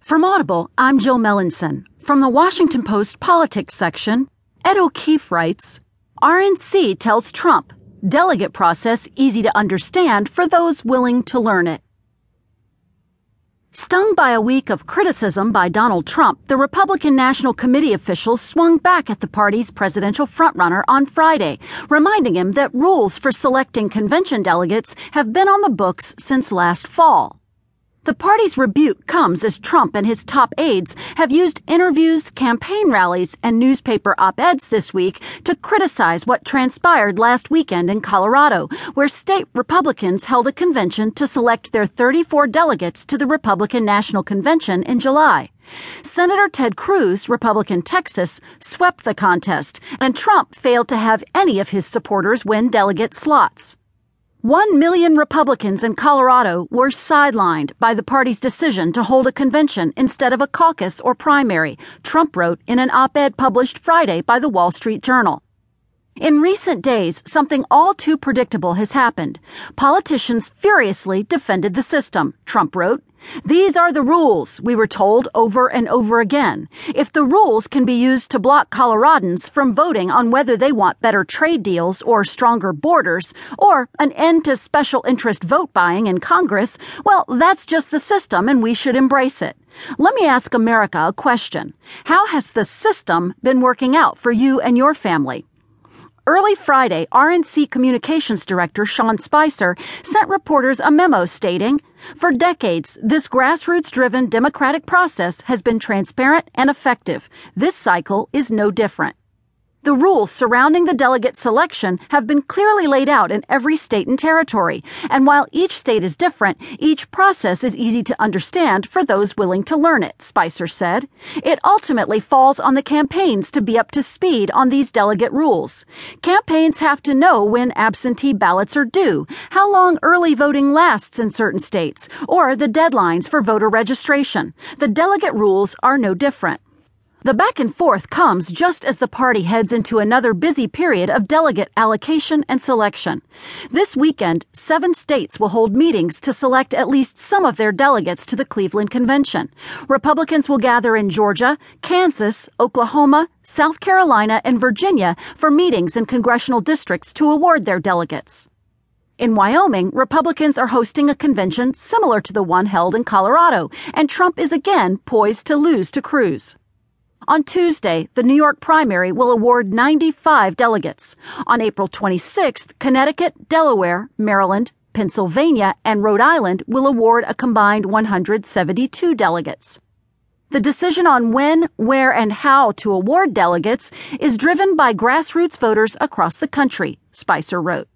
From Audible, I'm Jill Mellinson. From the Washington Post politics section, Ed O'Keefe writes RNC tells Trump, delegate process easy to understand for those willing to learn it. Stung by a week of criticism by Donald Trump, the Republican National Committee officials swung back at the party's presidential frontrunner on Friday, reminding him that rules for selecting convention delegates have been on the books since last fall. The party's rebuke comes as Trump and his top aides have used interviews, campaign rallies, and newspaper op eds this week to criticize what transpired last weekend in Colorado, where state Republicans held a convention to select their 34 delegates to the Republican National Convention in July. Senator Ted Cruz, Republican Texas, swept the contest, and Trump failed to have any of his supporters win delegate slots. One million Republicans in Colorado were sidelined by the party's decision to hold a convention instead of a caucus or primary, Trump wrote in an op ed published Friday by the Wall Street Journal. In recent days, something all too predictable has happened. Politicians furiously defended the system, Trump wrote. These are the rules, we were told over and over again. If the rules can be used to block Coloradans from voting on whether they want better trade deals or stronger borders or an end to special interest vote buying in Congress, well, that's just the system and we should embrace it. Let me ask America a question. How has the system been working out for you and your family? Early Friday, RNC Communications Director Sean Spicer sent reporters a memo stating, For decades, this grassroots driven democratic process has been transparent and effective. This cycle is no different. The rules surrounding the delegate selection have been clearly laid out in every state and territory, and while each state is different, each process is easy to understand for those willing to learn it, Spicer said. It ultimately falls on the campaigns to be up to speed on these delegate rules. Campaigns have to know when absentee ballots are due, how long early voting lasts in certain states, or the deadlines for voter registration. The delegate rules are no different. The back and forth comes just as the party heads into another busy period of delegate allocation and selection. This weekend, seven states will hold meetings to select at least some of their delegates to the Cleveland Convention. Republicans will gather in Georgia, Kansas, Oklahoma, South Carolina, and Virginia for meetings in congressional districts to award their delegates. In Wyoming, Republicans are hosting a convention similar to the one held in Colorado, and Trump is again poised to lose to Cruz. On Tuesday, the New York primary will award 95 delegates. On April 26th, Connecticut, Delaware, Maryland, Pennsylvania, and Rhode Island will award a combined 172 delegates. The decision on when, where, and how to award delegates is driven by grassroots voters across the country, Spicer wrote.